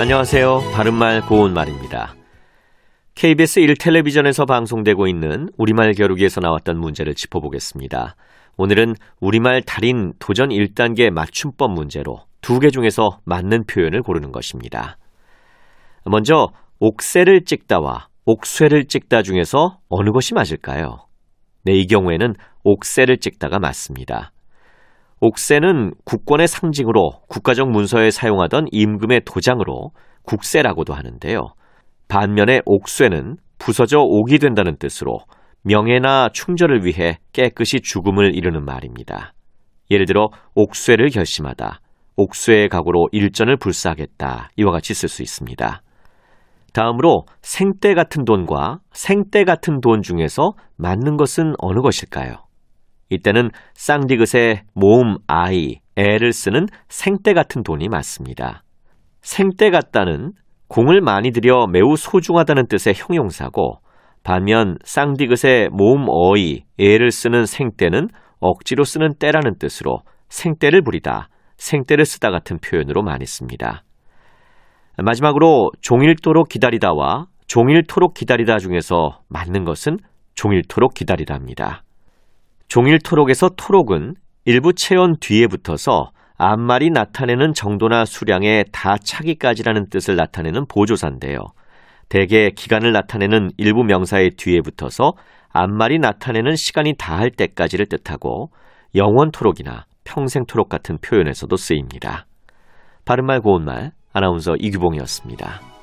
안녕하세요. 바른말 고운말입니다. KBS 1텔레비전에서 방송되고 있는 우리말 겨루기에서 나왔던 문제를 짚어보겠습니다. 오늘은 우리말 달인 도전 1단계 맞춤법 문제로 두 개 중에서 맞는 표현을 고르는 것입니다. 먼저 옥새를 찍다와 옥쇠를 찍다 중에서 어느 것이 맞을까요? 네, 이 경우에는 옥새를 찍다가 맞습니다. 옥새는 국권의 상징으로 국가적 문서에 사용하던 임금의 도장으로 국세라고도 하는데요. 반면에 옥쇠는 부서져 옥이 된다는 뜻으로 명예나 충절을 위해 깨끗이 죽음을 이루는 말입니다. 예를 들어 옥쇠를 결심하다, 옥쇠의 각오로 일전을 불사하겠다 이와 같이 쓸 수 있습니다. 다음으로 생때 같은 돈과 생때 같은 돈 중에서 맞는 것은 어느 것일까요? 이때는 쌍디귿의 모음 아이, 애를 쓰는 생때 같은 돈이 맞습니다. 생때 같다는 공을 많이 들여 매우 소중하다는 뜻의 형용사고 반면 쌍디귿의 모음 어이, 애를 쓰는 생때는 억지로 쓰는 때라는 뜻으로 생때를 부리다, 생때를 쓰다 같은 표현으로 많이 씁니다. 마지막으로 종일토록 기다리다와 종일토록 기다리다 중에서 맞는 것은 종일토록 기다리다입니다. 종일 토록에서 토록은 일부 체온 뒤에 붙어서 앞말이 나타내는 정도나 수량에 다 차기까지라는 뜻을 나타내는 보조사인데요. 대개 기간을 나타내는 일부 명사의 뒤에 붙어서 앞말이 나타내는 시간이 다할 때까지를 뜻하고 영원토록이나 평생토록 같은 표현에서도 쓰입니다. 바른말 고운말 아나운서 이규봉이었습니다.